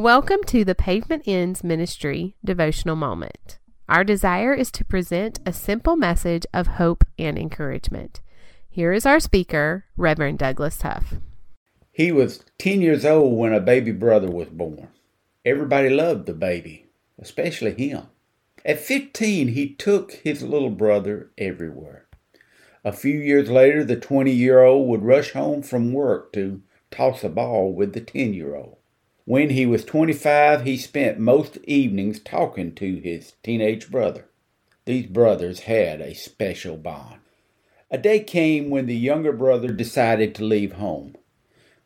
Welcome to the Pavement Ends Ministry devotional moment. Our desire is to present a simple message of hope and encouragement. Here is our speaker, Reverend Douglas Huff. He was 10 years old when a baby brother was born. Everybody loved the baby, especially him. At 15, he took his little brother everywhere. A few years later, the 20 year old would rush home from work to toss a ball with the 10 year old. When he was 25, he spent most evenings talking to his teenage brother. These brothers had a special bond. A day came when the younger brother decided to leave home.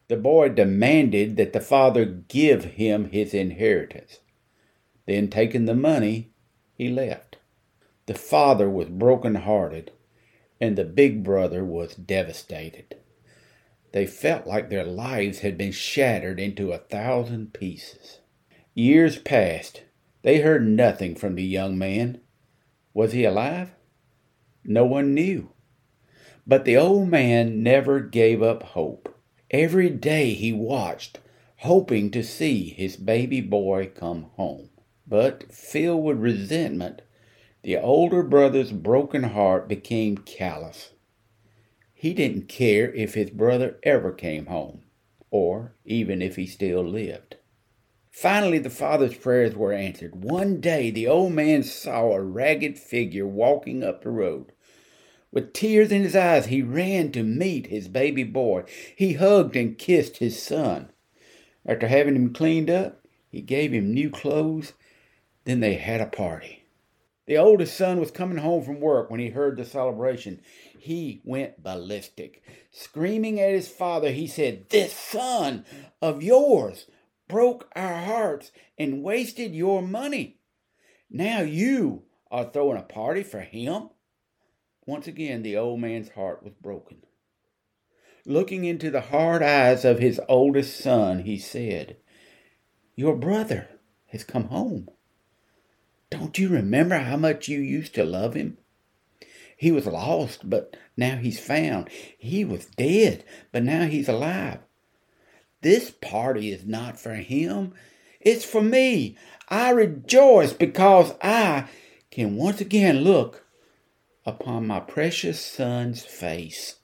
The boy demanded that the father give him his inheritance. Then, taking the money, he left. The father was broken hearted, and the big brother was devastated. They felt like their lives had been shattered into a thousand pieces. Years passed. They heard nothing from the young man. Was he alive? No one knew. But the old man never gave up hope. Every day he watched, hoping to see his baby boy come home. But filled with resentment, the older brother's broken heart became callous. He didn't care if his brother ever came home, or even if he still lived. Finally, the father's prayers were answered. One day, the old man saw a ragged figure walking up the road. With tears in his eyes, he ran to meet his baby boy. He hugged and kissed his son. After having him cleaned up, he gave him new clothes. Then they had a party. The oldest son was coming home from work when he heard the celebration. He went ballistic. Screaming at his father, he said, This son of yours broke our hearts and wasted your money. Now you are throwing a party for him? Once again, the old man's heart was broken. Looking into the hard eyes of his oldest son, he said, Your brother has come home. Don't you remember how much you used to love him? He was lost, but now he's found. He was dead, but now he's alive. This party is not for him, it's for me. I rejoice because I can once again look upon my precious son's face.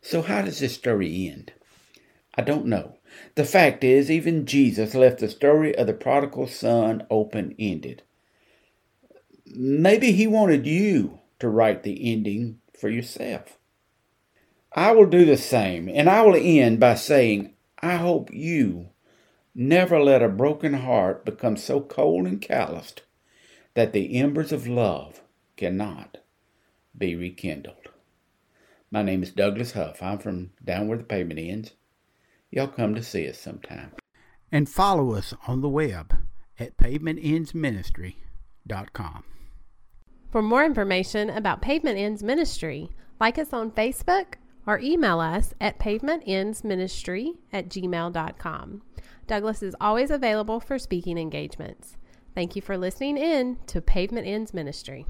So, how does this story end? I don't know. The fact is, even Jesus left the story of the prodigal son open ended. Maybe he wanted you to write the ending for yourself. I will do the same, and I will end by saying, I hope you never let a broken heart become so cold and calloused that the embers of love cannot be rekindled. My name is Douglas Huff. I'm from down where the pavement ends y'all come to see us sometime. And follow us on the web at pavementendsministry.com. For more information about Pavement Ends Ministry, like us on Facebook or email us at pavementendsministry at gmail.com. Douglas is always available for speaking engagements. Thank you for listening in to Pavement Ends Ministry.